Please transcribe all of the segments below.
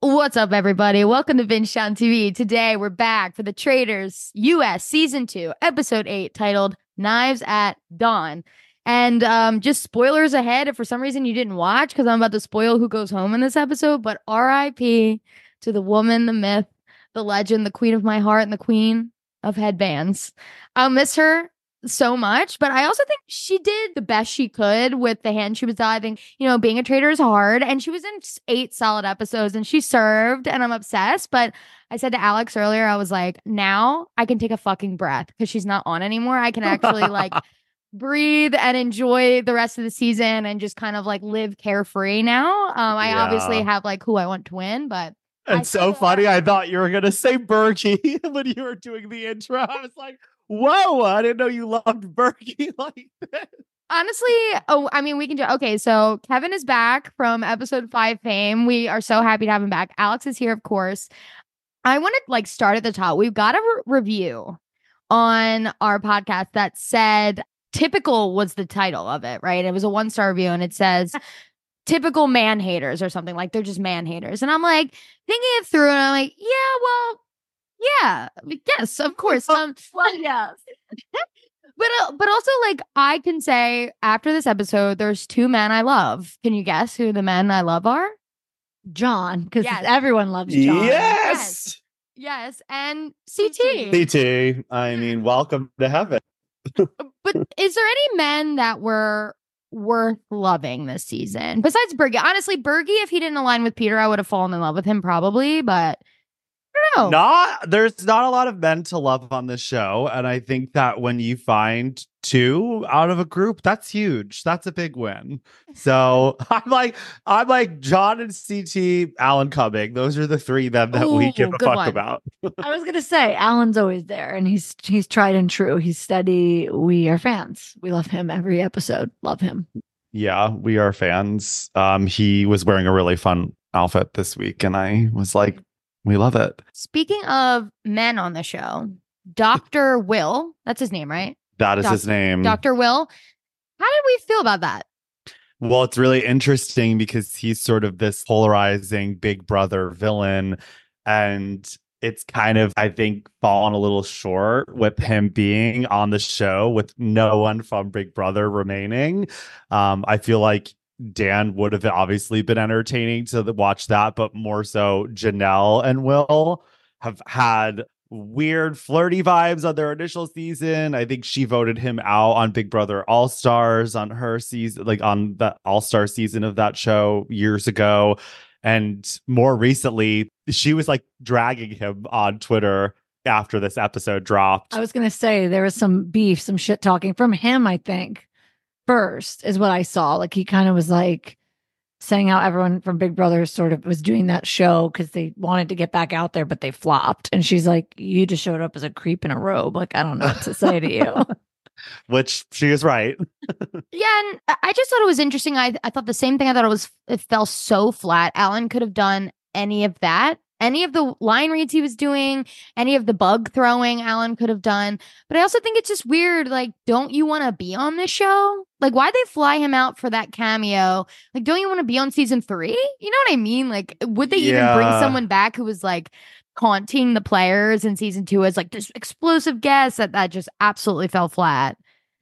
What's up, everybody? Welcome to Bingetown TV. Today, we're back for the Traitors US Season 2, Episode 8, titled Knives at Dawn. And um, just spoilers ahead if for some reason you didn't watch, because I'm about to spoil who goes home in this episode. But RIP to the woman, the myth, the legend, the queen of my heart, and the queen of headbands. I'll miss her so much, but I also think she did the best she could with the hand she was diving. You know, being a traitor is hard, and she was in eight solid episodes and she served, and I'm obsessed. But I said to Alex earlier, I was like, now I can take a fucking breath because she's not on anymore. I can actually like breathe and enjoy the rest of the season and just kind of like live carefree now. Um, I Yeah. obviously have like who I want to win, but I It's so funny. I thought you were gonna say Bergie when you were doing the intro. I was like, "Whoa! I didn't know you loved Bergie like this." Honestly, oh, I mean, we can do okay. So Kevin is back from episode five fame. We are so happy to have him back. Alex is here, of course. I want to like start at the top. We've got a re- review on our podcast that said typical was the title of it, right? It was a one star review and it says typical man haters or something like they're just man haters. And I'm like thinking it through and I'm like, yeah, well, yeah, yes, of course. Um, Well, yes. but uh, but also like I can say after this episode, there's two men I love. Can you guess who the men I love are? John, because Yes. everyone loves John. Yes, Yes, and CT. CT. I mean, welcome to heaven. But is there any men that were worth loving this season besides Bergie? Honestly, Bergie, if he didn't align with Peter, I would have fallen in love with him probably. But I don't know. Not there's not a lot of men to love on this show, and I think that when you find two out of a group, that's huge. That's a big win. So I'm like, I'm like John and CT, Alan Cumming. Those are the three men that we Ooh, give a fuck one. about. I was gonna say Alan's always there, and he's he's tried and true. He's steady. We are fans. We love him every episode. Love him. Yeah, we are fans. Um, he was wearing a really fun outfit this week, and I was like, we love it. Speaking of men on the show, Doctor Will, that's his name, right? That is Doc- his name. Doctor Will. How did we feel about that? Well, it's really interesting because he's sort of this polarizing big brother villain. And it's kind of, I think, fallen a little short with him being on the show with no one from Big Brother remaining. Um, I feel like Dan would have obviously been entertaining to watch that, but more so Janelle and Will have had weird flirty vibes on their initial season. I think she voted him out on Big Brother All Stars on her season, like on the All Star season of that show years ago. And more recently, she was like dragging him on Twitter after this episode dropped. I was gonna say there was some beef, some shit talking from him. I think first is what I saw. Like he kind of was like saying how everyone from Big Brother sort of was doing that show because they wanted to get back out there, but they flopped. And she's like, "You just showed up as a creep in a robe. Like I don't know what to say to you." which she is right. Yeah, and I- I just thought it was interesting. I I thought the same thing. I thought it was it fell so flat. Alan could have done any of that. Any of the line reads he was doing, any of the bug throwing Alan could have done. But I also think it's just weird. Like, don't you want to be on this show? Like, why'd they fly him out for that cameo? Like, don't you want to be on season three? You know what I mean? Like, would they even bring someone back who was like taunting the players in season two as like this explosive guest that that just absolutely fell flat?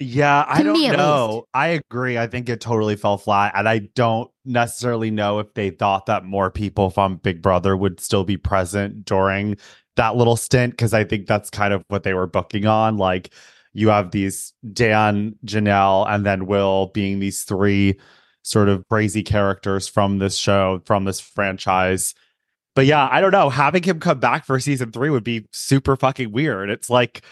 Yeah, I To don't know. least. I agree. I think it totally fell flat. And I don't necessarily know if they thought that more people from Big Brother would still be present during that little stint, because I think that's kind of what they were booking on. Like you have these Dan, Janelle, and then Will being these three sort of crazy characters from this show, from this franchise. But yeah, I don't know. Having him come back for season three would be super fucking weird. It's like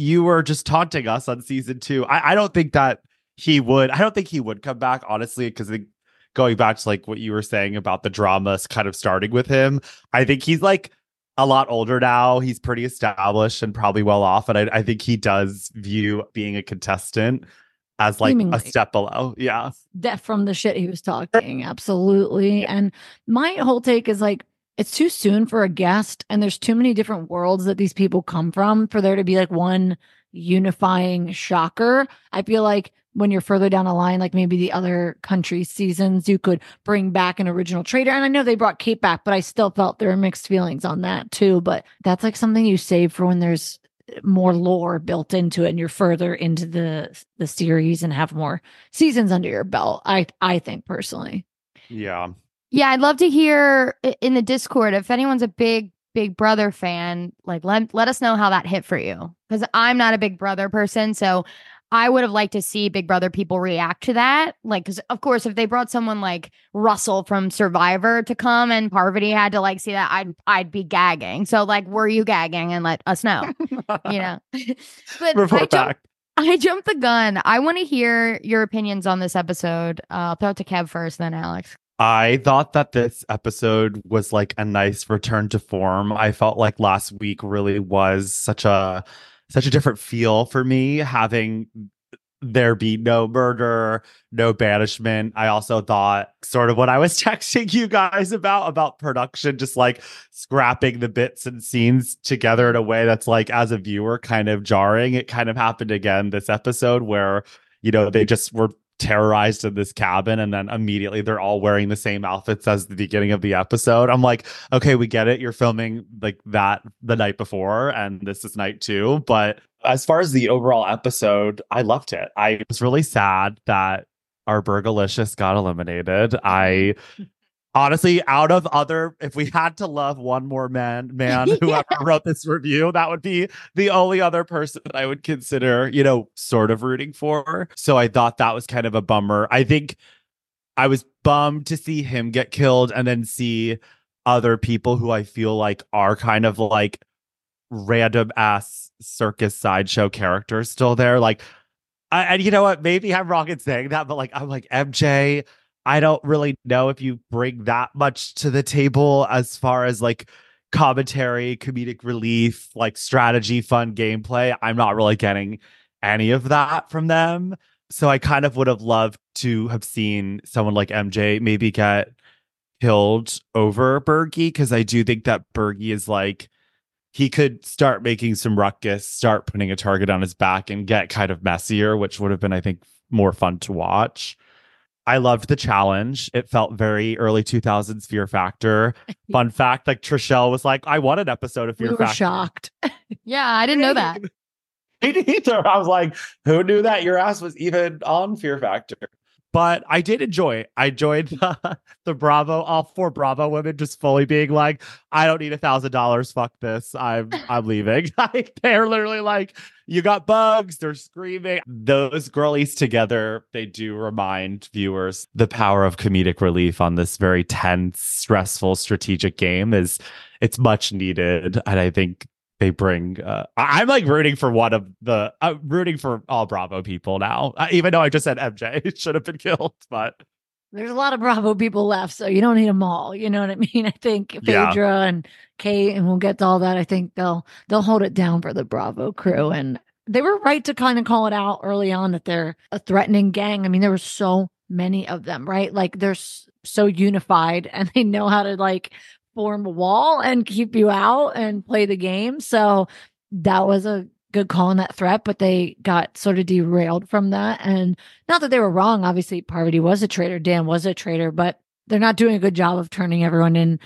you were just taunting us on season two. I, I don't think that he would. I don't think he would come back, honestly, because going back to like what you were saying about the dramas kind of starting with him, I think he's like a lot older now. He's pretty established and probably well off. And I, I think he does view being a contestant as like a step below. Yeah. that from the shit he was talking. Absolutely. And my whole take is like, it's too soon for a guest, and there's too many different worlds that these people come from for there to be like one unifying shocker. I feel like when you're further down the line, like maybe the other country seasons, you could bring back an original traitor. And I know they brought Kate back, but I still felt there were mixed feelings on that too. But that's like something you save for when there's more lore built into it and you're further into the the series and have more seasons under your belt. I I think personally. Yeah. Yeah, I'd love to hear in the Discord if anyone's a big Big Brother fan, like let let us know how that hit for you because I'm not a Big Brother person, so I would have liked to see Big Brother people react to that. Like, because of course, if they brought someone like Russell from Survivor to come and Parvati had to like see that, I'd I'd be gagging. So like, were you gagging? And let us know. You know, but I Report jumped back. I jumped the gun. I want to hear your opinions on this episode. Uh, I'll throw it to Kev first, then Alex. I thought that this episode was like a nice return to form. I felt like last week really was such a such a different feel for me having there be no murder, no banishment. I also thought sort of what I was texting you guys about about production just like scrapping the bits and scenes together in a way that's like as a viewer kind of jarring. It kind of happened again this episode where you know they just were terrorized in this cabin and then immediately they're all wearing the same outfits as the beginning of the episode. I'm like, okay, we get it. You're filming like that the night before and this is night 2, but as far as the overall episode, I loved it. I was really sad that our Burgalicious got eliminated. I honestly, out of other, if we had to love one more man, man, whoever wrote this review, that would be the only other person that I would consider, you know, sort of rooting for. So I thought that was kind of a bummer. I think I was bummed to see him get killed and then see other people who I feel like are kind of like random ass circus sideshow characters still there. Like, I, and you know what? Maybe I'm wrong in saying that, but like, I'm like, MJ, I don't really know if you bring that much to the table as far as like commentary, comedic relief, like strategy, fun gameplay. I'm not really getting any of that from them. So I kind of would have loved to have seen someone like MJ maybe get killed over Bergie because I do think that Bergie is like he could start making some ruckus, start putting a target on his back and get kind of messier, which would have been, I think, more fun to watch. I loved the challenge. It felt very early 2000s Fear Factor. Fun fact like Trishelle was like, I want an episode of We Fear were Factor. shocked. Yeah, I didn't know that. Me neither. I was like, who knew that your ass was even on Fear Factor? But I did enjoy it. I enjoyed the, the Bravo, all four Bravo women just fully being like, I don't need a thousand dollars. Fuck this. I'm I'm leaving. like they're literally like, you got bugs, they're screaming. Those girlies together, they do remind viewers the power of comedic relief on this very tense, stressful, strategic game is it's much needed. And I think they bring uh, I- i'm like rooting for one of the i'm rooting for all bravo people now uh, even though i just said mj should have been killed but There's a lot of Bravo people left, so you don't need them all. You know what I mean? I think Yeah. And Kate, and we'll get to all that. I think they'll they'll hold it down for the Bravo crew, and they were right to kind of call it out early on that they're a threatening gang. I mean, there were so many of them, right? Like they're s- so unified, and they know how to like form a wall and keep you out and play the game. So that was a good call on that threat, but they got sort of derailed from that. And not that they were wrong. Obviously, Parvati was a traitor, Dan was a traitor, but they're not doing a good job of turning everyone in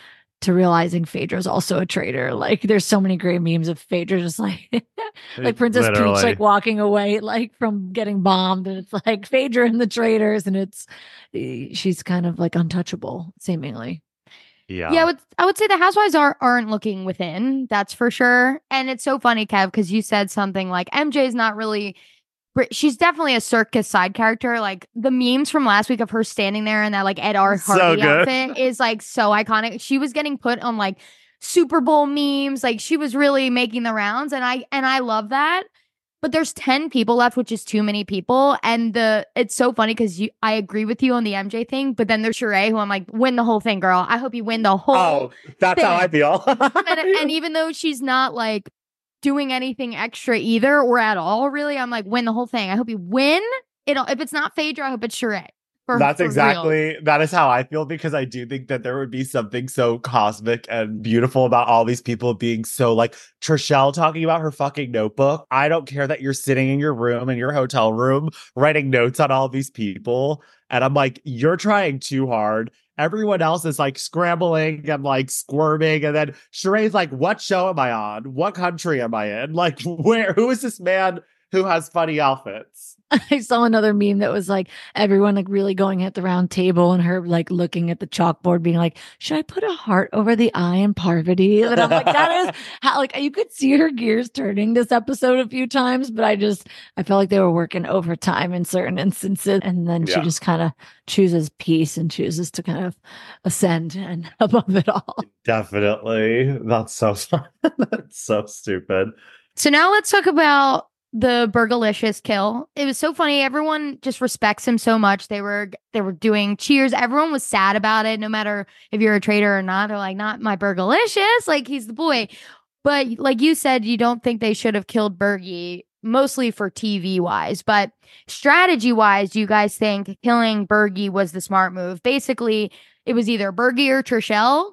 to realizing Phaedra's also a traitor. Like there's so many great memes of Phaedra just like like Princess Literally. Peach like walking away like from getting bombed and it's like Phaedra and the traitors and it's eh, she's kind of like untouchable seemingly. Yeah. Yeah, I would, I would say the housewives are aren't looking within. That's for sure. And it's so funny, Kev, because you said something like MJ is not really. She's definitely a circus side character. Like the memes from last week of her standing there in that like Ed R. So Hardy good. outfit is like so iconic. She was getting put on like Super Bowl memes. Like she was really making the rounds, and I and I love that. But there's 10 people left, which is too many people. And the it's so funny because you I agree with you on the MJ thing, but then there's Sheree, who I'm like, win the whole thing, girl. I hope you win the whole Oh, that's how I feel. and, and even though she's not like doing anything extra either or at all, really, I'm like, win the whole thing. I hope you win. It if it's not Phaedra, I hope it's Sheree. For- That's for real. exactly that is how I feel because I do think that there would be something so cosmic and beautiful about all these people being so like Trishelle talking about her fucking notebook. I don't care that you're sitting in your room in your hotel room writing notes on all these people. And I'm like, you're trying too hard. Everyone else is like scrambling and like squirming. And then Sheree's like, what show am I on? What country am I in? Like, where who is this man who has funny outfits? I saw another meme that was like everyone like really going at the round table and her like looking at the chalkboard being like, should I put a heart over the eye in Parvati? And I'm like, that is how like you could see her gears turning this episode a few times, but I just I felt like they were working overtime in certain instances. And then she Yeah. just kind of chooses peace and chooses to kind of ascend and above it all. Definitely. That's so fun. That's so stupid. So now let's talk about the Burgalicious kill. It was so funny. Everyone just respects him so much. They were they were doing cheers. Everyone was sad about it, no matter if you're a traitor or not. They're like, not my Burgalicious. Like he's the boy. But like you said, you don't think they should have killed Bergie, mostly for TV wise. But strategy wise, do you guys think killing Bergie was the smart move? Basically, it was either Bergie or Trishelle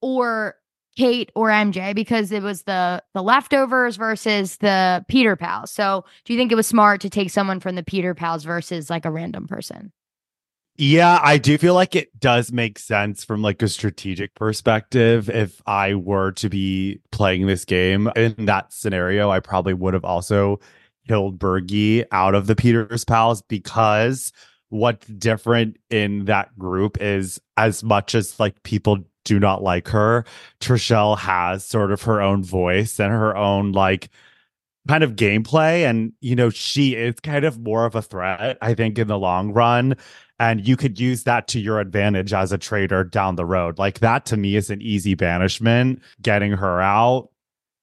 or Kate or MJ because it was the the leftovers versus the Peter pals. So, do you think it was smart to take someone from the Peter pals versus like a random person? Yeah, I do feel like it does make sense from like a strategic perspective. If I were to be playing this game in that scenario, I probably would have also killed Bergie out of the Peters Pals because what's different in that group is as much as like people do not like her, Trishelle has sort of her own voice and her own like kind of gameplay. And, you know, she is kind of more of a threat, I think, in the long run. And you could use that to your advantage as a traitor down the road. Like that to me is an easy banishment, getting her out.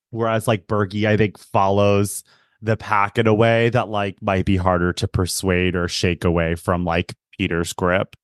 Whereas like Bergie, I think follows the pack in a way that like might be harder to persuade or shake away from like Peter's grip.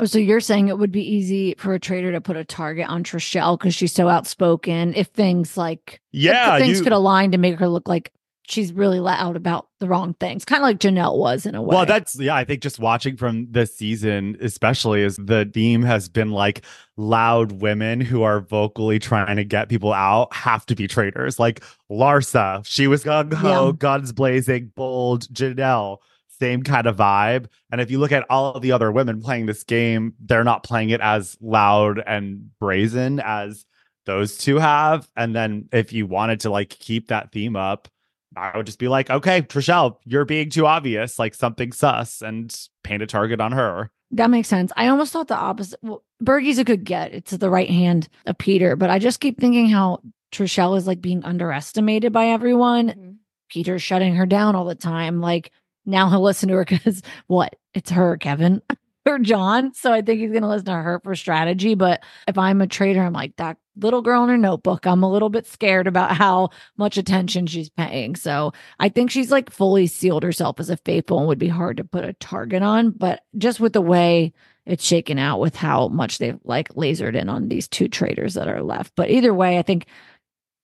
Oh, so you're saying it would be easy for a traitor to put a target on Trishelle because she's so outspoken. If things like if Yeah, things you- could align to make her look like she's really loud about the wrong things, kind of like Janelle was in a way. Well, that's yeah. I think just watching from this season, especially, is the theme has been like loud women who are vocally trying to get people out have to be traitors. Like Larsa, she was gung ho, Yeah. guns blazing, bold. Janelle, same kind of vibe. And if you look at all of the other women playing this game, they're not playing it as loud and brazen as those two have. And then if you wanted to like keep that theme up, I would just be like, okay, Trishelle, you're being too obvious, like something sus, and paint a target on her. that makes sense. I almost thought the opposite. Well, Bergie's a good get. It's the right hand of Peter, but I just keep thinking how Trishelle is like being underestimated by everyone. Mm-hmm. Peter's shutting her down all the time. Like now he'll listen to her because what? It's her, Kevin or John. So I think he's gonna listen to her for strategy. But if I'm a traitor, I'm like that little girl in her notebook. I'm a little bit scared about how much attention she's paying. So I think she's like fully sealed herself as a faithful and would be hard to put a target on. But just with the way it's shaken out with how much they've like lasered in on these two traitors that are left. But either way, I think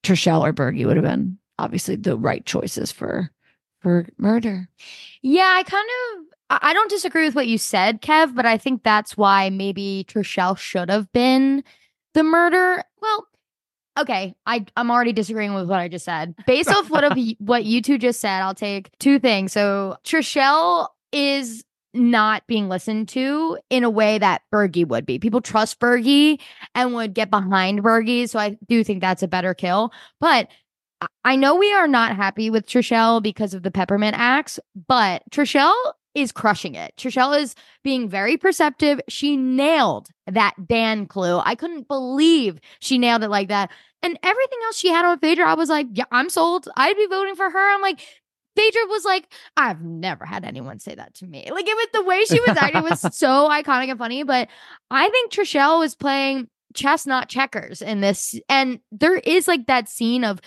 Trishelle or Bergie would have been obviously the right choices for for murder. Yeah, I kind of I don't disagree with what you said, Kev, but I think that's why maybe Trishelle should have been the murder. Well, okay, I I'm already disagreeing with what I just said. Based off what of what you two just said, I'll take two things. So Trishelle is not being listened to in a way that Bergie would be. People trust Bergie and would get behind Bergie. So I do think that's a better kill. But I know we are not happy with Trishelle because of the peppermint axe, but Trishelle is crushing it. Trishelle is being very perceptive. She nailed that Dan clue. I couldn't believe she nailed it like that. And everything else she had on Phaedra, I was like, yeah, I'm sold. I'd be voting for her. I'm like, Phaedra was like, I've never had anyone say that to me. Like it was the way she was acting was so iconic and funny. But I think Trishelle was playing chess, not checkers in this. And there is like that scene of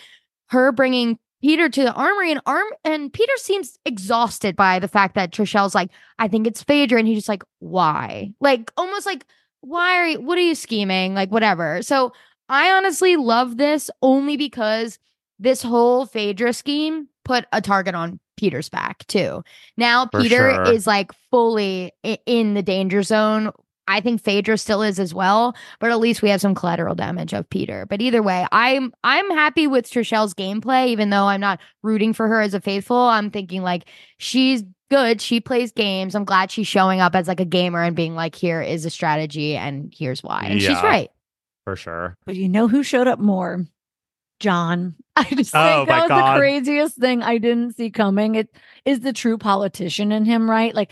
her bringing Peter to the armory and arm and Peter seems exhausted by the fact that Trishelle's like, I think it's Phaedra. And he's just like, why? Like almost like, why are you what are you scheming? Like whatever. So I honestly love this only because this whole Phaedra scheme put a target on Peter's back too. Now For Peter sure. is like fully in the danger zone. I think Phaedra still is as well, but at least we have some collateral damage of Peter. But either way, I'm I'm happy with Trishelle's gameplay, even though I'm not rooting for her as a faithful. I'm thinking like she's good. She plays games. I'm glad she's showing up as like a gamer and being like, here is a strategy and here's why. And she's right. For sure. But you know who showed up more? John. I just Oh, think that was God. the craziest thing I didn't see coming. It is the true politician in him, right? Like,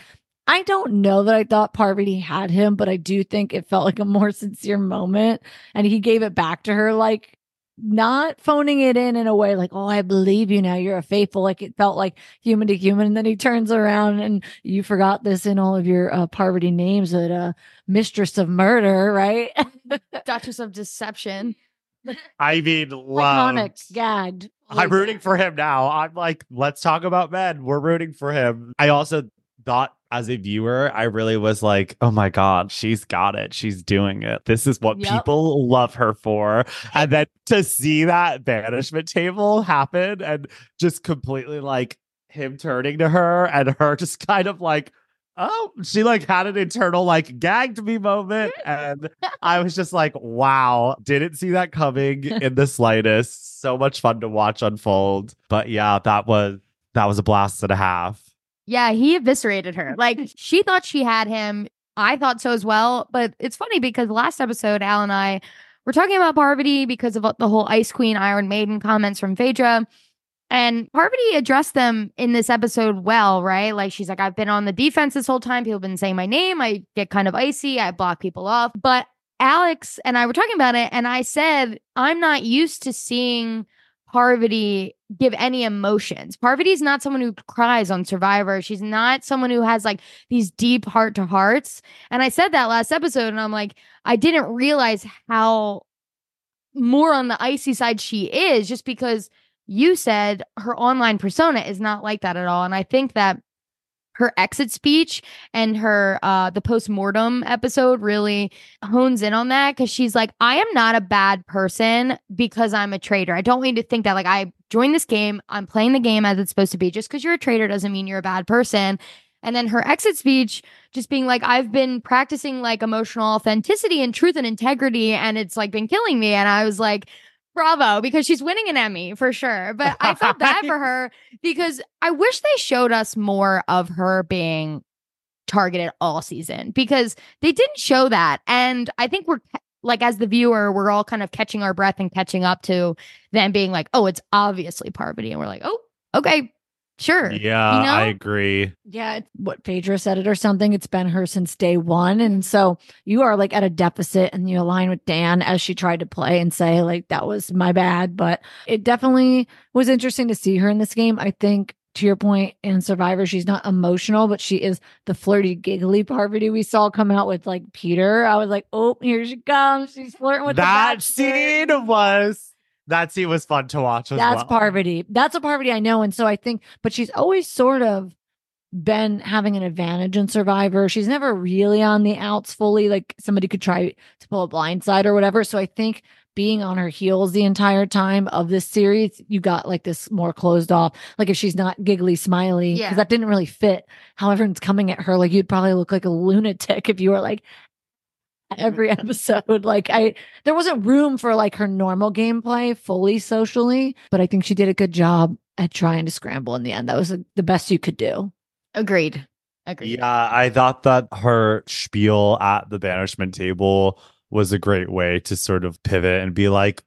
I don't know that I thought Parvati had him, but I do think it felt like a more sincere moment. And he gave it back to her, like not phoning it in in a way like, oh, I believe you now. You're a faithful. Like it felt like human to human. And then he turns around and you forgot this in all of your uh, Parvati names, that uh, mistress of murder, right? Duchess of Deception. I mean, Iconic, loved. gagged. I'm rooting for him now. I'm like, let's talk about men. We're rooting for him. I also thought as a viewer, I really was like, oh my God, she's got it. She's doing it. This is what Yep. people love her for. And then to see that banishment table happen and just completely like him turning to her and her just kind of like, oh, she like had an internal like gagged me moment. And I was just like, wow, didn't see that coming in the slightest. So much fun to watch unfold. But yeah, that was that was a blast and a half. Yeah, he eviscerated her. Like she thought she had him. I thought so as well. But it's funny because last episode, Al and I were talking about Parvati because of uh, the whole Ice Queen, Iron Maiden comments from Phaedra. And Parvati addressed them in this episode well, right? Like she's like, I've been on the defense this whole time. People have been saying my name. I get kind of icy. I block people off. But Alex and I were talking about it, and I said, I'm not used to seeing Parvati give any emotions. Parvati's not someone who cries on Survivor. She's not someone who has like these deep heart to hearts. And I said that last episode, and I'm like, I didn't realize how more on the icy side she is just because you said her online persona is not like that at all. And I think that her exit speech and her uh the post-mortem episode really hones in on that because she's like i am not a bad person because i'm a traitor. I don't need to think that like i joined this game i'm playing the game as it's supposed to be. Just because you're a traitor doesn't mean you're a bad person. And then her exit speech just being like i've been practicing like emotional authenticity and truth and integrity and it's like been killing me. And i was like bravo because she's winning an emmy for sure but i felt bad for her because I wish they showed us more of her being targeted all season because they didn't show that. And I think we're like, as the viewer, we're all kind of catching our breath and catching up to them being like, oh, it's obviously Parvati. And we're like, oh, okay, sure. Yeah, You know? I agree. Yeah, it's what Phaedra said it or something. It's been her since day one. And so you are like at a deficit and you align with Dan as she tried to play and say, like, that was my bad. But it definitely was interesting to see her in this game. I think to your point in Survivor, she's not emotional, but she is the flirty, giggly Parvati we saw come out with like Peter. I was like, oh, here she comes. She's flirting with that scene was that scene was fun to watch as That's well. Parvati. That's a Parvati I know. And so I think, but she's always sort of been having an advantage in Survivor. She's never really on the outs fully. Like somebody could try to pull a blindside or whatever. So I think being on her heels the entire time of this series, you got like this more closed off. Like if she's not giggly, smiley, because Yeah. that didn't really fit how everyone's coming at her. Like you'd probably look like a lunatic if you were like every episode. Like I there wasn't room for like her normal gameplay fully socially, but I think she did a good job at trying to scramble in the end. That was like, the best you could do. Agreed. Agreed. Yeah, I thought that her spiel at the banishment table was a great way to sort of pivot and be like,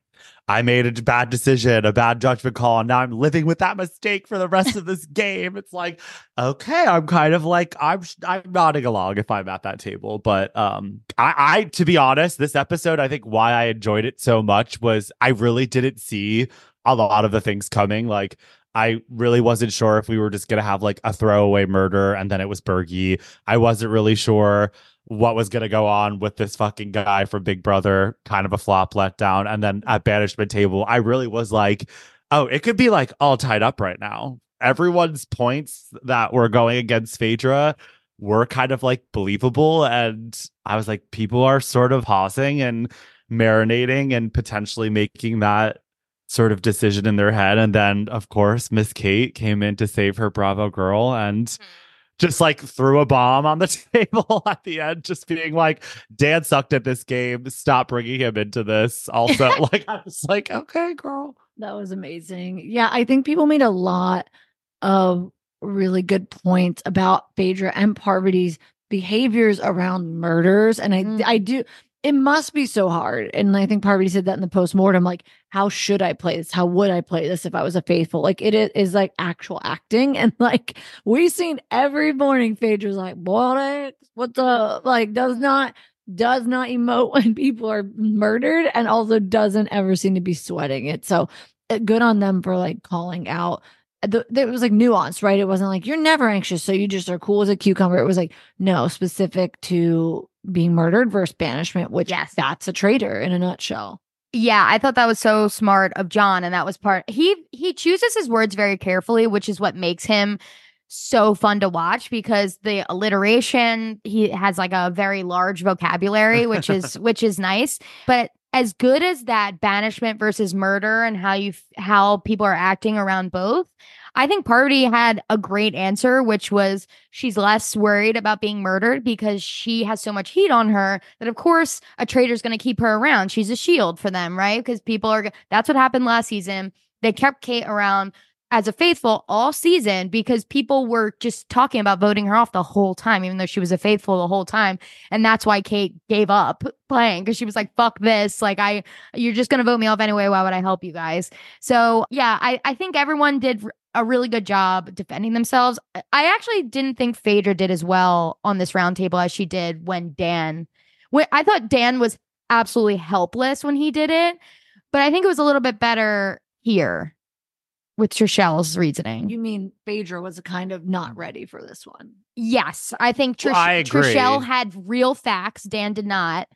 I made a bad decision, a bad judgment call, and now I'm living with that mistake for the rest of this game. It's like, okay, I'm kind of like I'm I'm nodding along if I'm at that table. But um I, I to be honest, this episode, I think why I enjoyed it so much was I really didn't see a lot of the things coming. Like I really wasn't sure if we were just gonna have like a throwaway murder and then it was Bergie. I wasn't really sure what was going to go on with this fucking guy from Big Brother, kind of a flop letdown. And then at Banishment Table, I really was like, oh, it could be like all tied up right now. Everyone's points that were going against Phaedra were kind of like believable. And I was like, people are sort of pausing and marinating and potentially making that sort of decision in their head. And then, of course, Miss Kate came in to save her Bravo girl. And mm-hmm just like threw a bomb on the table at the end, just being like, Dan sucked at this game. Stop bringing him into this. Also, like, I was like, okay, girl. That was amazing. Yeah, I think people made a lot of really good points about Phaedra and Parvati's behaviors around murders. And I, mm. I do, it must be so hard. And I think Parvati said that in the post-mortem, like, how should I play this? How would I play this if I was a faithful? Like it is like actual acting. And like we've seen every morning, Phaedra's like, what what's up? Like does not does not emote when people are murdered and also doesn't ever seem to be sweating it. So uh, good on them for like calling out the, it was like nuanced, right? It wasn't like you're never anxious, so you just are cool as a cucumber. It was like no, specific to being murdered versus banishment, which yes. that's a traitor in a nutshell. Yeah, I thought that was so smart of John, and that was part. He he chooses his words very carefully, which is what makes him so fun to watch because the alliteration he has like a very large vocabulary, which is which is nice. But as good as that banishment versus murder and how you how people are acting around both i think parvati had a great answer which was she's less worried about being murdered because she has so much heat on her that of course a traitor's going to keep her around she's a shield for them right because people are that's what happened last season they kept kate around as a faithful all season because people were just talking about voting her off the whole time, even though she was a faithful the whole time. And that's why Kate gave up playing because she was like, fuck this. Like, I, you're just going to vote me off anyway. Why would I help you guys? So, yeah, I, I think everyone did a really good job defending themselves. I actually didn't think Phaedra did as well on this roundtable as she did when Dan, when I thought Dan was absolutely helpless when he did it, but I think it was a little bit better here with Trishelle's reasoning. You mean Phaedra was kind of not ready for this one? Yes, I think Trish- well, I Trishelle had real facts. Dan did not.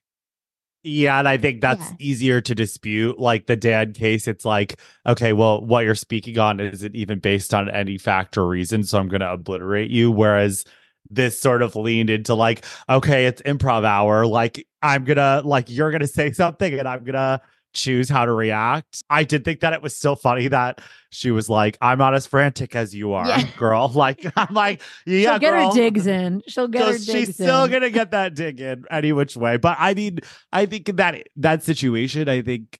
Yeah, and I think that's yeah. easier to dispute. Like the dad case, it's like, okay, well, what you're speaking on isn't even based on any fact or reason, so I'm going to obliterate you. Whereas this sort of leaned into like, okay, it's improv hour. Like I'm gonna, like you're gonna say something, and I'm gonna choose how to react. I did think that it was so funny that she was like, "I'm not as frantic as you are, yeah. girl." Like I'm like, "Yeah, She'll get girl. her digs in. She'll get so her digs She's in. still gonna get that dig in any which way." But I mean, I think that that situation, I think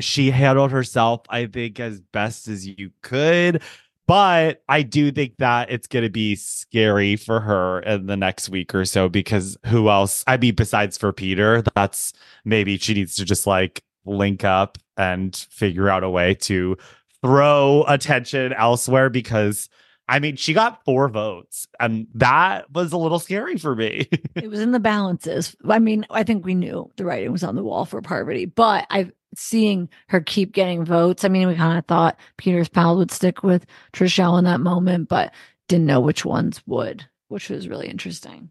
she handled herself, I think, as best as you could. But I do think that it's going to be scary for her in the next week or so because who else? I mean, besides for Peter, that's maybe she needs to just like link up and figure out a way to throw attention elsewhere because I mean, she got four votes, and that was a little scary for me. it was in the balances. I mean, I think we knew the writing was on the wall for Parvati, but I seeing her keep getting votes. I mean, we kind of thought Peter's pal would stick with Trishelle in that moment, but didn't know which ones would, which was really interesting.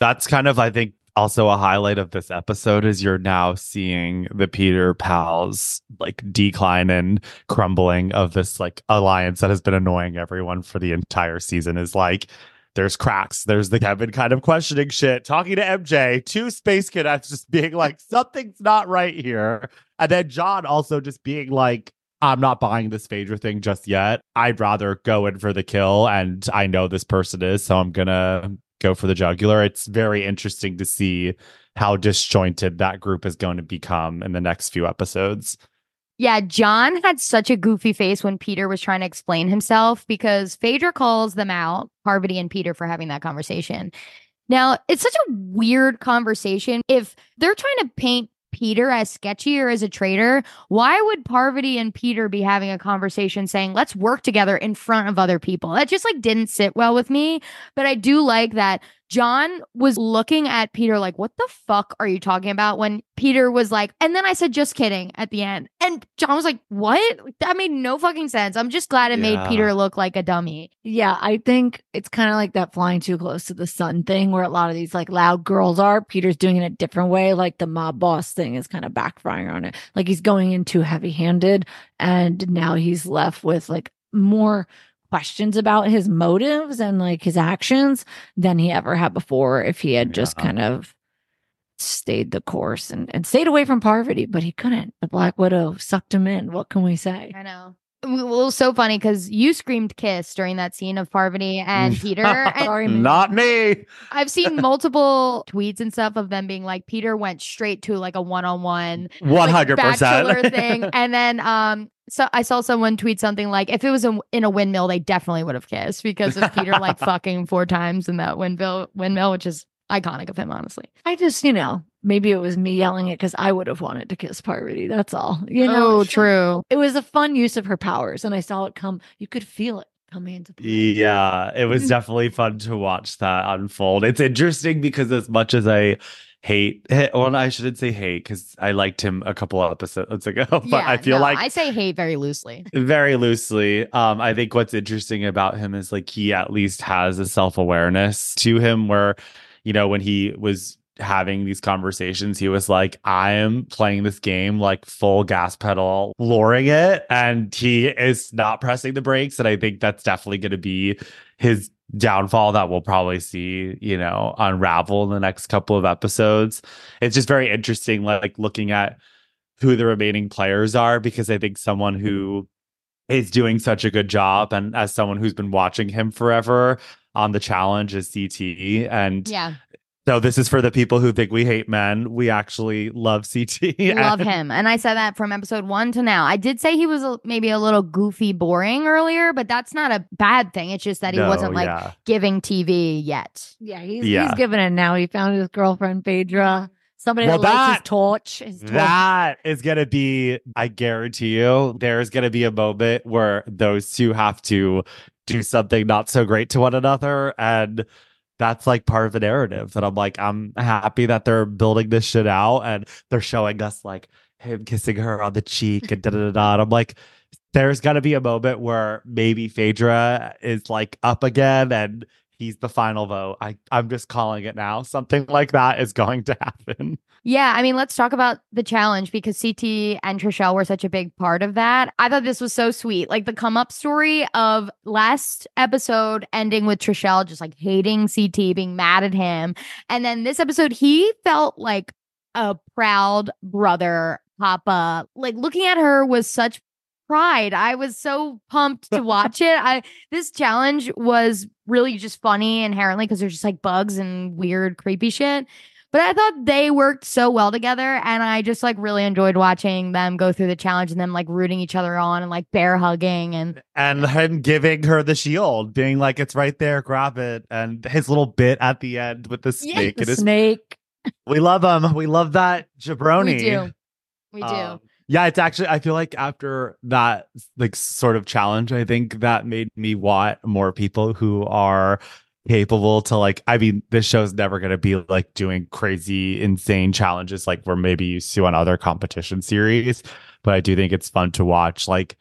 that's kind of i think also a highlight of this episode is you're now seeing the peter pals like decline and crumbling of this like alliance that has been annoying everyone for the entire season is like there's cracks. There's the Kevin kind of questioning shit, talking to MJ, two space cadets just being like, something's not right here. And then John also just being like, I'm not buying this Phaedra thing just yet. I'd rather go in for the kill. And I know this person is, so I'm going to go for the jugular. It's very interesting to see how disjointed that group is going to become in the next few episodes. Yeah, John had such a goofy face when Peter was trying to explain himself because Phaedra calls them out, Parvati and Peter, for having that conversation. Now, it's such a weird conversation. If they're trying to paint Peter as sketchy or as a traitor, why would Parvati and Peter be having a conversation saying, let's work together in front of other people? That just like didn't sit well with me. But I do like that John was looking at Peter like, what the fuck are you talking about? When Peter was like, and then I said, just kidding at the end. And John was like, what? That made no fucking sense. I'm just glad it Yeah. made Peter look like a dummy. Yeah, I think it's kind of like that flying too close to the sun thing where a lot of these like loud girls are. Peter's doing it a different way. Like the mob boss thing is kind of backfiring on it. Like he's going in too heavy handed. And now he's left with like more questions about his motives and like his actions than he ever had before if he had just Yeah. kind of stayed the course and, and stayed away from Parvati, but he couldn't. The Black Widow sucked him in. What can we say? I know. Well, so funny because you screamed kiss during that scene of Parvati and Peter. And Sorry. Not me. I've seen multiple tweets and stuff of them being like, Peter went straight to like a one on one one hundred percent thing. And then um so I saw someone tweet something like if it was a, in a windmill, they definitely would have kissed because of Peter like fucking four times in that windmill windmill, which is iconic of him, honestly. I just, you know, maybe it was me yelling it because I would have wanted to kiss Parvati. That's all. You know, oh, true. It was a fun use of her powers, and I saw it come. You could feel it coming into play. Yeah, it was mm. definitely fun to watch that unfold. It's interesting because as much as I hate, well, I shouldn't say hate because I liked him a couple of episodes ago, but Yeah, I feel no, like I say hate very loosely. very loosely. Um, I think what's interesting about him is like he at least has a self awareness to him where, you know, when he was having these conversations, he was like, I am playing this game like full gas pedal, luring it. And he is not pressing the brakes. And I think that's definitely going to be his downfall that we'll probably see, you know, unravel in the next couple of episodes. It's just very interesting, like looking at who the remaining players are, because I think someone who is doing such a good job and as someone who's been watching him forever on the challenge is CT. And Yeah. So this is for the people who think we hate men. We actually love CT. We love him. And I said that from episode one to now. I did say he was a, maybe a little goofy, boring earlier, but that's not a bad thing. It's just that he No, wasn't like yeah. giving TV yet. Yeah, he's Yeah. he's giving it now. He found his girlfriend Phaedra. Somebody Well, that lights his torch. His torch. That is going to be, I guarantee you, there's going to be a moment where those two have to do something not so great to one another. And that's like part of the narrative that I'm like, I'm happy that they're building this shit out and they're showing us like him kissing her on the cheek and da da da. da. And I'm like, there's gonna be a moment where maybe Phaedra is like up again and he's the final vote. I, I'm just calling it now. Something like that is going to happen. Yeah, I mean, let's talk about the challenge because CT and Trishelle were such a big part of that. I thought this was so sweet. Like the come up story of last episode ending with Trishelle just like hating CT, being mad at him. And then this episode, he felt like a proud brother, Papa. Like looking at her was such pride. I was so pumped to watch it. I this challenge was really just funny inherently because there's just like bugs and weird, creepy shit. But I thought they worked so well together, and I just like really enjoyed watching them go through the challenge and them like rooting each other on and like bear hugging and and him giving her the shield, being like, "It's right there, grab it." And his little bit at the end with the Yeah, snake. The it is, snake. we love him. We love that jabroni. we do, we do. Um, yeah, it's actually. I feel like after that, like sort of challenge, I think that made me want more people who are capable to like. I mean, this show's never going to be like doing crazy, insane challenges like we're maybe used to on other competition series, but I do think it's fun to watch. Like,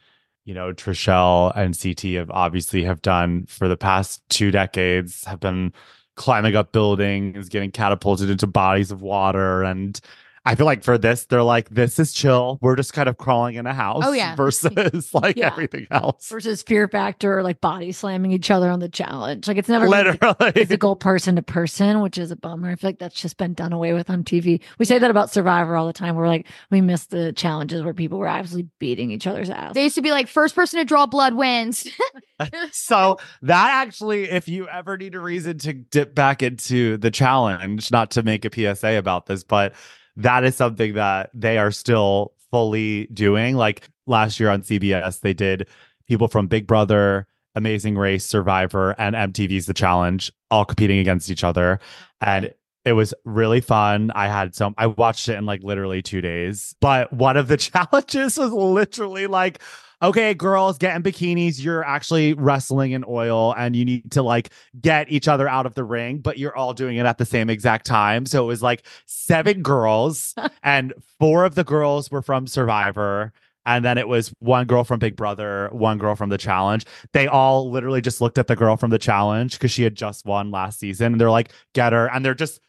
you know, Trishelle and CT have obviously have done for the past two decades, have been climbing up buildings, getting catapulted into bodies of water, and I feel like for this, they're like, this is chill. We're just kind of crawling in a house. Oh, yeah. Versus like Yeah. everything else. versus fear factor, like body slamming each other on the challenge. Like it's never gonna be Literally. physical person to person, which is a bummer. I feel like that's just been done away with on TV. We say that about Survivor all the time. We're like, we miss the challenges where people were actually beating each other's ass. They used to be like first person to draw blood wins. so that actually, if you ever need a reason to dip back into the challenge, not to make a PSA about this, but that is something that they are still fully doing. Like last year on CBS, they did people from Big Brother, Amazing Race, Survivor, and MTV's The Challenge all competing against each other. And it was really fun. I had some, I watched it in like literally two days. But one of the challenges was literally like, okay, girls, get in bikinis. You're actually wrestling in oil and you need to like get each other out of the ring, but you're all doing it at the same exact time. So it was like seven girls, and four of the girls were from Survivor. And then it was one girl from Big Brother, one girl from the challenge. They all literally just looked at the girl from the challenge because she had just won last season. And they're like, get her. And they're just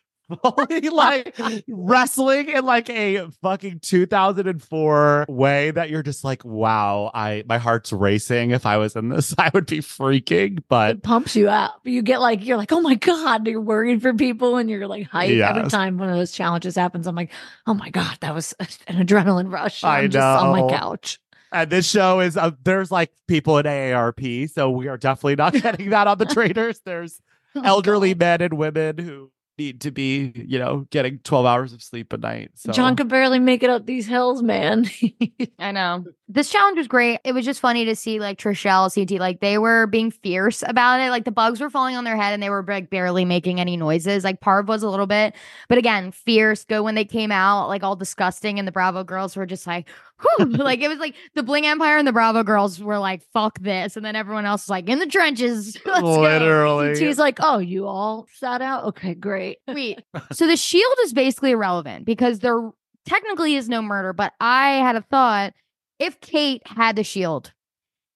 fully like wrestling in like a fucking 2004 way that you're just like, wow, I my heart's racing. If I was in this, I would be freaking. But it pumps you up. You get like, you're like, oh my God, you're worried for people and you're like hyped every time one of those challenges happens. I'm like, oh my God, that was an adrenaline rush. I I'm just on my couch. and this show is uh, there's like people in AARP, so we are definitely not getting that on the traitors. There's Oh elderly God. men and women who need to be, you know, getting 12 hours of sleep a night. So John could barely make it up these hills, man. I know. This challenge was great. It was just funny to see like Trishelle, CT, like they were being fierce about it. Like the bugs were falling on their head and they were like barely making any noises. Like Parv was a little bit, but again, fierce. Go when they came out, like all disgusting, and the Bravo girls were just like, whew. like it was like the Bling Empire and the Bravo girls were like, fuck this. And then everyone else was like, in the trenches. Let's go. literally. She's like, oh, you all sat out? Okay, great. Wait. So the shield is basically irrelevant because there technically is no murder, but I had a thought if Kate had the shield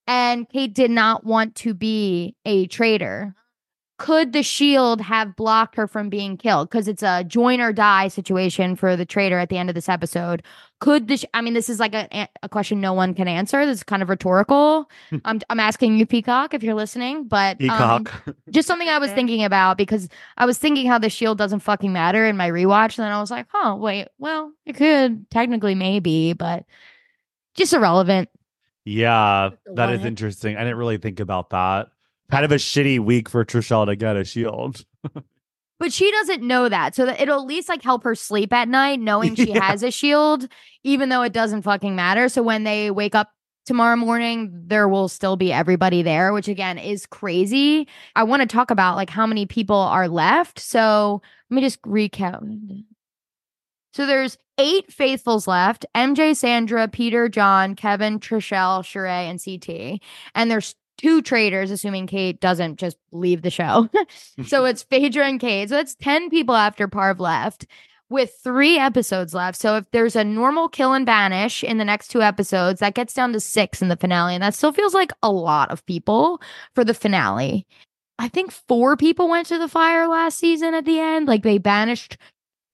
and Kate did not want to be a traitor, could the shield have blocked her from being killed? Because it's a join or die situation for the traitor at the end of this episode. Could the, sh- I mean, this is like a, a question no one can answer. This is kind of rhetorical. I'm, I'm asking you, Peacock, if you're listening, but um, Peacock. just something I was thinking about because I was thinking how the shield doesn't fucking matter in my rewatch. And then I was like, oh, wait, well, it could technically maybe, but just irrelevant. Yeah, that is interesting. I didn't really think about that. Kind of a shitty week for Trishelle to get a shield. But she doesn't know that. So that it'll at least like help her sleep at night knowing she Yeah. has a shield, even though it doesn't fucking matter. So when they wake up tomorrow morning, there will still be everybody there, which again is crazy. I want to talk about like how many people are left. So let me just recap. So there's eight faithfuls left MJ, Sandra, Peter, John, Kevin, Trishelle, Sheree, and CT. And there's two traitors, assuming Kate doesn't just leave the show. so it's Phaedra and Kate. So that's 10 people after Parv left with three episodes left. So if there's a normal kill and banish in the next two episodes, that gets down to six in the finale. And that still feels like a lot of people for the finale. I think four people went to the fire last season at the end. Like they banished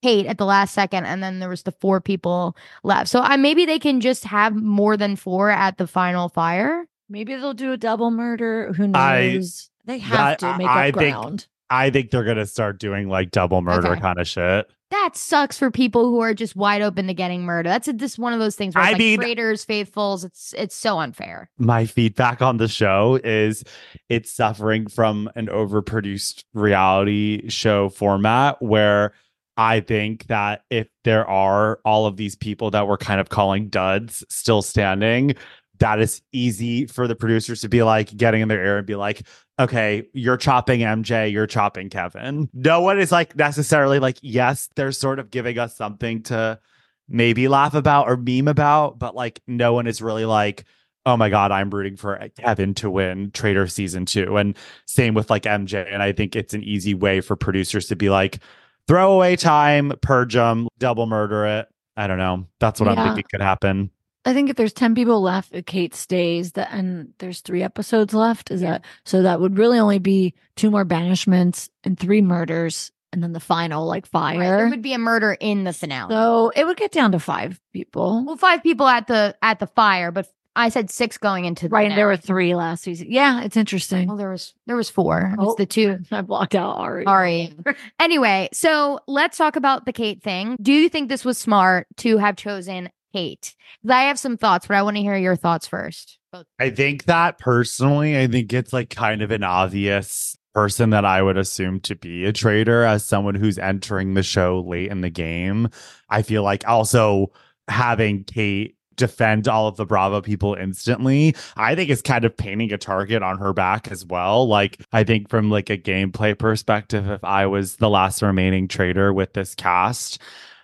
Kate at the last second, and then there was the four people left. So I maybe they can just have more than four at the final fire. Maybe they'll do a double murder. Who I- knows? they have that- to make I up think- ground. I think they're gonna start doing like double murder Okay. kind of shit. That sucks for people who are just wide open to getting murdered. That's a, just one of those things where I like mean- traitors, faithfuls. It's it's so unfair. my feedback on the show is it's suffering from an overproduced reality show format where I think that if there are all of these people that we're kind of calling duds still standing, that is easy for the producers to be like getting in their ear and be like, okay, you're chopping MJ, you're chopping Kevin. No one is like necessarily like, yes, they're sort of giving us something to maybe laugh about or meme about, but like no one is really like, oh my god, I'm rooting for Kevin to win Traitor season two. And same with like MJ. And I think it's an easy way for producers to be like, throw away time, purge them, double murder it. I don't know. That's what I'm thinking could happen. I think if there's 10 people left, if Kate stays, that and there's three episodes left. Is that so that would really only be two more banishments and three murders and then the final like Right, fire. There would be a murder in the finale. so it would get down to five people. well, five people at the at the fire, but I said six going into the right. And there were three last season. Yeah, it's interesting. Well, there was there was four. It was Oh. the two. I blocked out Ari. Ari. Anyway, so let's talk about the Kate thing. Do you think this was smart to have chosen Kate? 'Cause I have some thoughts, but I want to hear your thoughts first. I think that personally, I think it's like kind of an obvious person that I would assume to be a traitor as someone who's entering the show late in the game. I feel like also having Kate defend all of the Bravo people instantly, I think is kind of painting a target on her back as well. Like I think from like a gameplay perspective, if I was the last remaining traitor with this cast,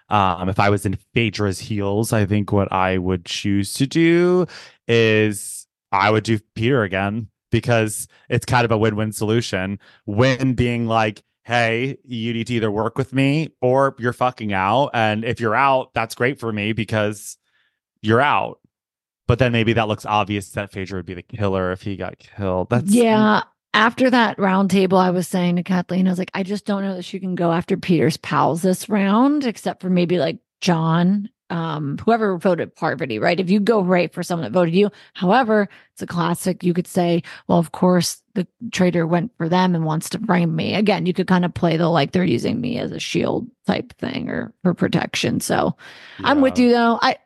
um, if I was in Phaedra's heels, I think what I would choose to do is I would do Peter again because it's kind of a win-win solution. Win being like, hey, you need to either work with me or you're fucking out. And if you're out, that's great for me because you're out. But then maybe that looks obvious that Phaedra would be the killer if he got killed. That's yeah. After that round table, I was saying to Kathleen, I was like, I just don't know that she can go after Peter's pals this round, except for maybe like John, um, whoever voted Parvati, right? If you go right for someone that voted you. However, it's a classic. You could say, well, of course, the traitor went for them and wants to frame me. Again, you could kind of play the like they're using me as a shield type thing or for protection. So I'm with you though. I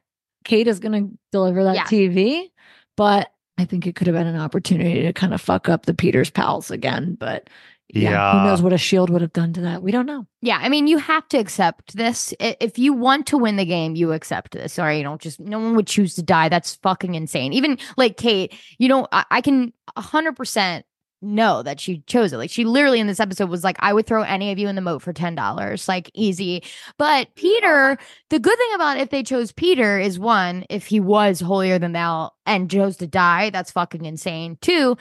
Kate is gonna deliver that Yeah. TV, but I think it could have been an opportunity to kind of fuck up the Peters pals again. But yeah, Yeah. who knows what a shield would have done to that? We don't know. Yeah, I mean, you have to accept this. If you want to win the game, you accept this. Sorry, you don't just. No one would choose to die. That's fucking insane. Even like Kate, you know, I, I can hundred percent know that she chose it. Like she literally in this episode was like, "I would throw any of you in the moat for ten dollars, like easy." But Peter, the good thing about if they chose Peter is one, if he was holier than thou and chose to die, that's fucking insane. Two,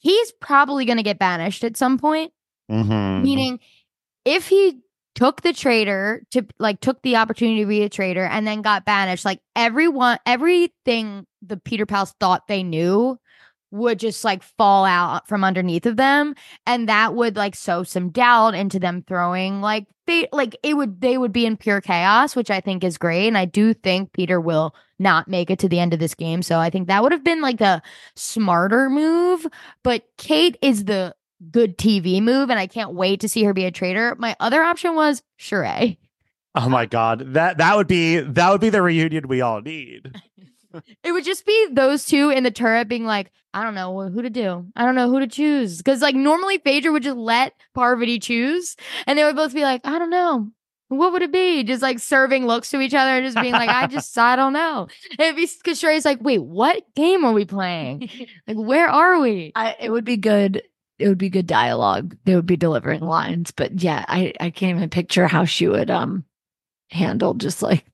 he's probably going to get banished at some point Mhm. meaning if he took the traitor to like took the opportunity to be a traitor and then got banished like everyone everything the peter pals thought they knew would just like fall out from underneath of them and that would like sow some doubt into them throwing like they like it would they would be in pure chaos which i think is great and i do think peter will not make it to the end of this game so i think that would have been like the smarter move but kate is the good TV move, and I can't wait to see her be a traitor. My other option was Sheree. Oh my god, that that would be that would be the reunion we all need. It would just be those two in the turret being like, I don't know who to do. I don't know who to choose. Because like normally Phaedra would just let Parvati choose, and they would both be like, I don't know. What would it be? Just like serving looks to each other and just being like, I just, I don't know. It'd be because Sheree's like, wait, what game are we playing? Like, where are we? I, it would be good. It would be good dialogue. They would be delivering lines. But yeah, I, I can't even picture how she would um handle just like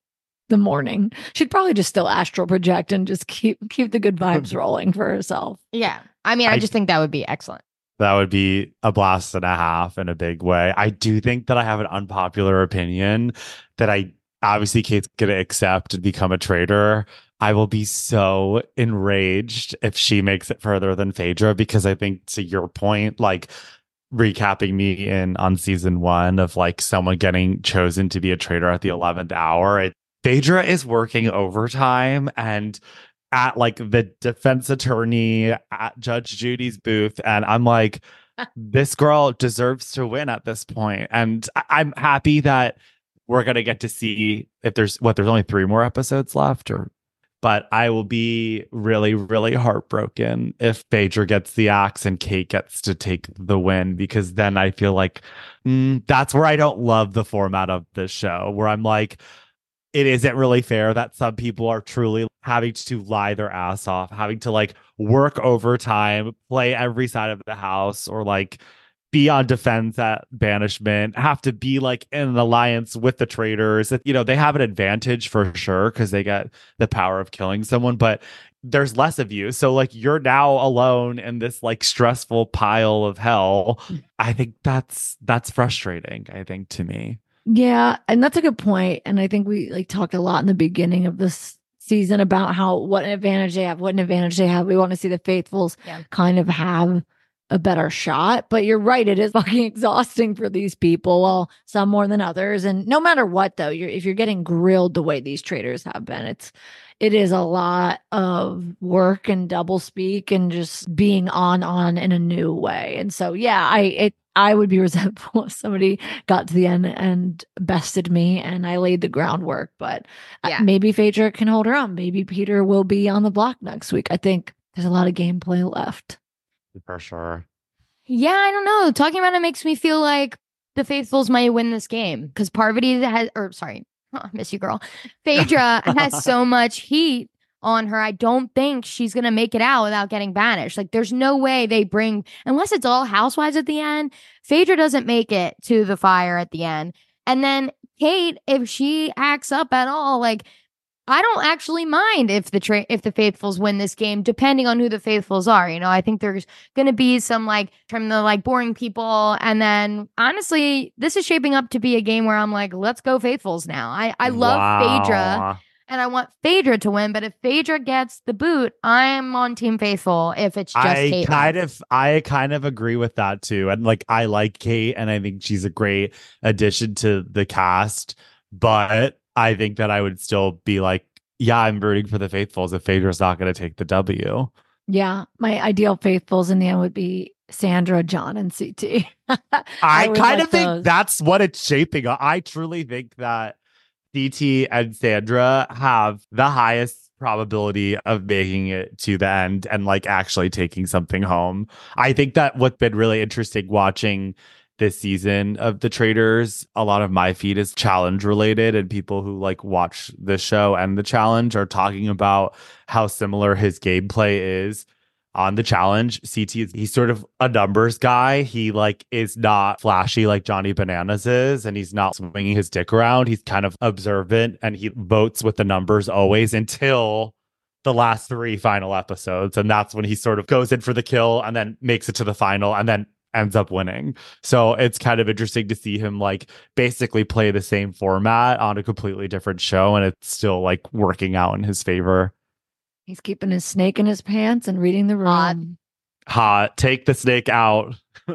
the morning. She'd probably just still astral project and just keep keep the good vibes hmm. rolling for herself. Yeah. I mean, I I- just think that would be excellent. That would be a blast and a half in a big way. I do think that I have an unpopular opinion that I obviously Kate's gonna accept and become a traitor. I will be so enraged if she makes it further than Phaedra because I think to your point, like recapping me in on season one of like someone getting chosen to be a traitor at the 11th hour. It, Phaedra is working overtime and at like the defense attorney at Judge Judy's booth. And I'm like, this girl deserves to win at this point. And I- I'm happy that we're gonna get to see if there's what there's only three more episodes left or but I will be really, really heartbroken if Phaedra gets the axe and Kate gets to take the win because then I feel like mm, that's where I don't love the format of this show, where I'm like, it isn't really fair that some people are truly having to lie their ass off, having to like work overtime, play every side of the house, or like be on defense at banishment, have to be like in an alliance with the traitors. You know, they have an advantage for sure because they get the power of killing someone, but there's less of you. So like you're now alone in this like stressful pile of hell. Hmm. I think that's that's frustrating, I think, to me. Yeah, and that's a good point. And I think we like talked a lot in the beginning of this season about how what an advantage they have, what an advantage they have. We want to see the faithfuls Yeah. kind of have a better shot. But you're right, it is fucking exhausting for these people. Well, some more than others. And no matter what, though, you're if you're getting grilled the way these traitors have been, it's it is a lot of work and double speak and just being on on in a new way. And so yeah, I it I would be resentful if somebody got to the end and bested me and I laid the groundwork. But uh, Yeah. maybe Phaedra can hold her own. Maybe Peter will be on the block next week. I think there's a lot of gameplay left. For sure. Yeah, I don't know. Talking about it makes me feel like the faithfuls might win this game because Parvati has, or sorry, I miss you, girl. Phaedra has so much heat on her. I don't think she's gonna make it out without getting banished. Like, there's no way they bring, unless it's all housewives at the end. Phaedra doesn't make it to the fire at the end, and then Kate, if she acts up at all, like. I don't actually mind if the tra- if the faithfuls win this game, depending on who the faithfuls are. You know, I think there's going to be some like from the like boring people, and then honestly, this is shaping up to be a game where I'm like, let's go faithfuls now. I I love Phaedra, Wow. And I want Phaedra to win, but if Phaedra gets the boot, I'm on Team Faithful. If it's just I Kate, kind of I kind of agree with that too. And like I like Kate and I think she's a great addition to the cast, but I think that I would still be like, yeah, I'm rooting for the faithfuls if Phaedra's not going to take the W. Yeah, my ideal faithfuls in the end would be Sandra, John, and CT. I, would kind like of think those. that's what it's shaping. I truly think that CT and Sandra have the highest probability of making it to the end and like actually taking something home. I think that what's been really interesting watching this season of the traitors a lot of my feed is challenge related and people who like watch the show and the challenge are talking about how similar his gameplay is on the challenge ct is he's sort of a numbers guy. He like is not flashy like johnny bananas is and he's not swinging his dick around. He's kind of observant and he votes with the numbers always until the last three final episodes and that's when he sort of goes in for the kill and then makes it to the final and then ends up winning. So it's kind of interesting to see him like basically play the same format on a completely different show and it's still like working out in his favor He's keeping his snake in his pants and reading the room. Hot. hot take the snake out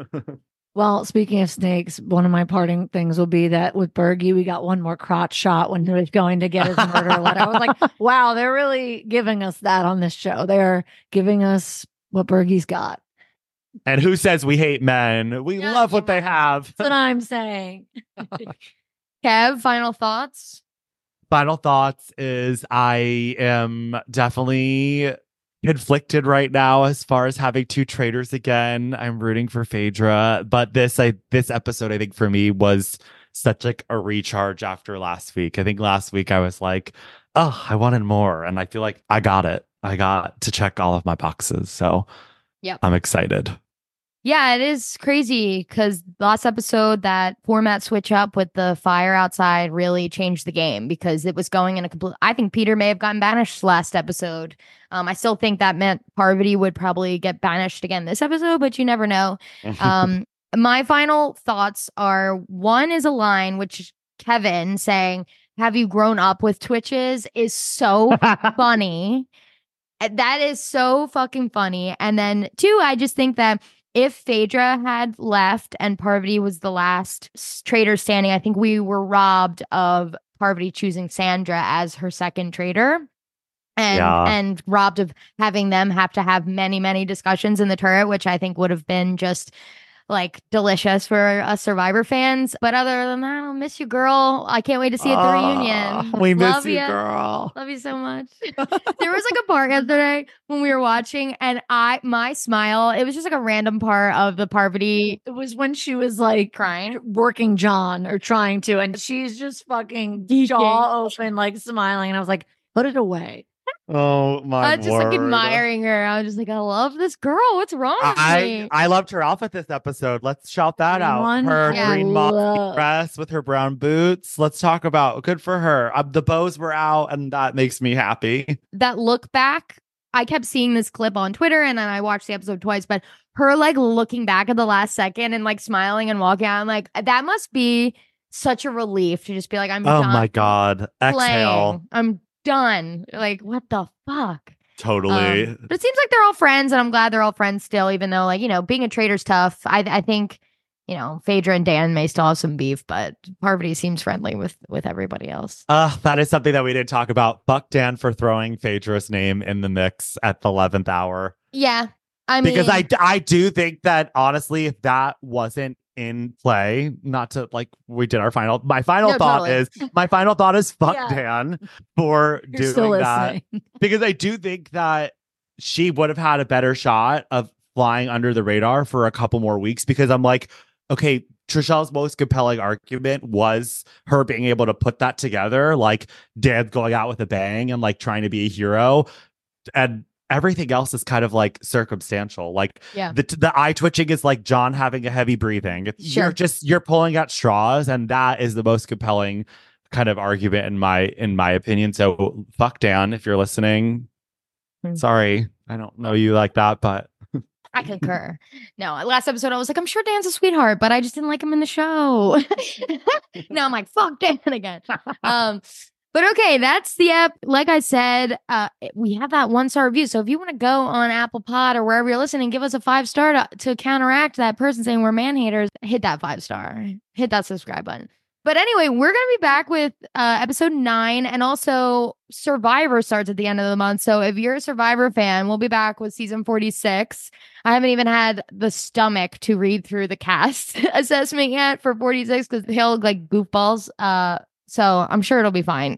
Well, speaking of snakes, one of my parting things will be that with Bergie, we got one more crotch shot when he was going to get his murder letter. I was like, wow, they're really giving us that on this show. They're giving us what Bergie's got. And who says we hate men? We Yeah, love what they have. That's what I'm saying. Kev, final thoughts. Final thoughts is I am definitely conflicted right now as far as having two traitors again. I'm rooting for Phaedra, but this I this episode I think for me was such like a recharge after last week. I think last week I was like, oh, I wanted more, and I feel like I got it. I got to check all of my boxes, so Yep. I'm excited. Yeah, it is crazy because last episode that format switch up with the fire outside really changed the game because it was going in a complete. I think Peter may have gotten banished last episode. Um, I still think that meant Parvati would probably get banished again this episode, but you never know. Um, my final thoughts are one is a line which Kevin saying, "Have you grown up with Twitches?" is so funny. That is so fucking funny. And then two, I just think that if Phaedra had left and Parvati was the last traitor standing, I think we were robbed of Parvati choosing Sandra as her second traitor. And Yeah. and robbed of having them have to have many, many discussions in the turret, which I think would have been just like delicious for us survivor fans. But other than that, I'll miss you, girl. I can't wait to see you at the reunion. Ah, We miss Love you, ya. girl. Love you so much. there was like a part yesterday when we were watching, and I my smile, it was just like a random part of the Parvati It was when she was like crying. working John or trying to, and she's just fucking jaw open, like smiling. And I was like, put it away. Oh my god. I was just like admiring her. I was just like, I love this girl. What's wrong with I me? I loved her outfit this episode. Let's shout that out. Her Yeah. green mossy dress with her brown boots. Let's talk about good for her. Uh, the bows were out, and that makes me happy. that look back, I kept seeing this clip on Twitter and then I watched the episode twice, but her like looking back at the last second and like smiling and walking out, I'm like, that must be such a relief to just be like, I'm Oh my god! Exhale. I'm done. Like, what the fuck? Totally. Um, but it seems like they're all friends, and I'm glad they're all friends still, even though, like, you know, being a traitor's tough. I, I think, you know, Phaedra and Dan may still have some beef, but Parvati seems friendly with with everybody else. Uh, that is something that we didn't talk about. Fuck Dan for throwing Phaedra's name in the mix at the 11th hour. Yeah. I mean, because I, I do think that honestly, if that wasn't in play, not to like we did our final, my final No, thought totally. is my final thought is fuck Yeah. Dan for You're doing that because I do think that she would have had a better shot of flying under the radar for a couple more weeks because I'm like, okay, Trishelle's most compelling argument was her being able to put that together, like Dan's going out with a bang and like trying to be a hero. And everything else is kind of like circumstantial. Like Yeah. the the eye twitching is like John having a heavy breathing. Sure. You're just you're pulling at straws, and that is the most compelling kind of argument in my in my opinion. So fuck Dan if you're listening. Hmm. Sorry, I don't know you like that, but I concur. No, last episode I was like, I'm sure Dan's a sweetheart, but I just didn't like him in the show. now I'm like, fuck Dan again. Um, but okay, that's the app. Like I said, uh, we have that one star review. So if you want to go on Apple Pod or wherever you're listening, give us a five star to, to counteract that person saying we're man haters. Hit that five star. Hit that subscribe button. But anyway, we're gonna be back with uh, episode nine, and also Survivor starts at the end of the month. So if you're a Survivor fan, we'll be back with season forty six. I haven't even had the stomach to read through the cast assessment yet for 46 because they all look like goofballs. Uh, so I'm sure it'll be fine.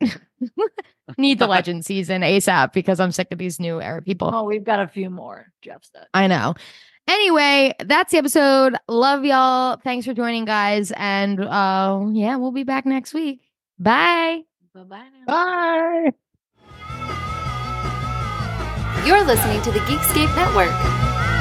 Need the legend season ASAP because I'm sick of these new era people. Oh, we've got a few more, Jeff said. I know. Anyway, that's the episode. Love y'all. Thanks for joining, guys. And uh yeah, we'll be back next week. Bye. Bye-bye now. bye. You're listening to the Geekscape Network.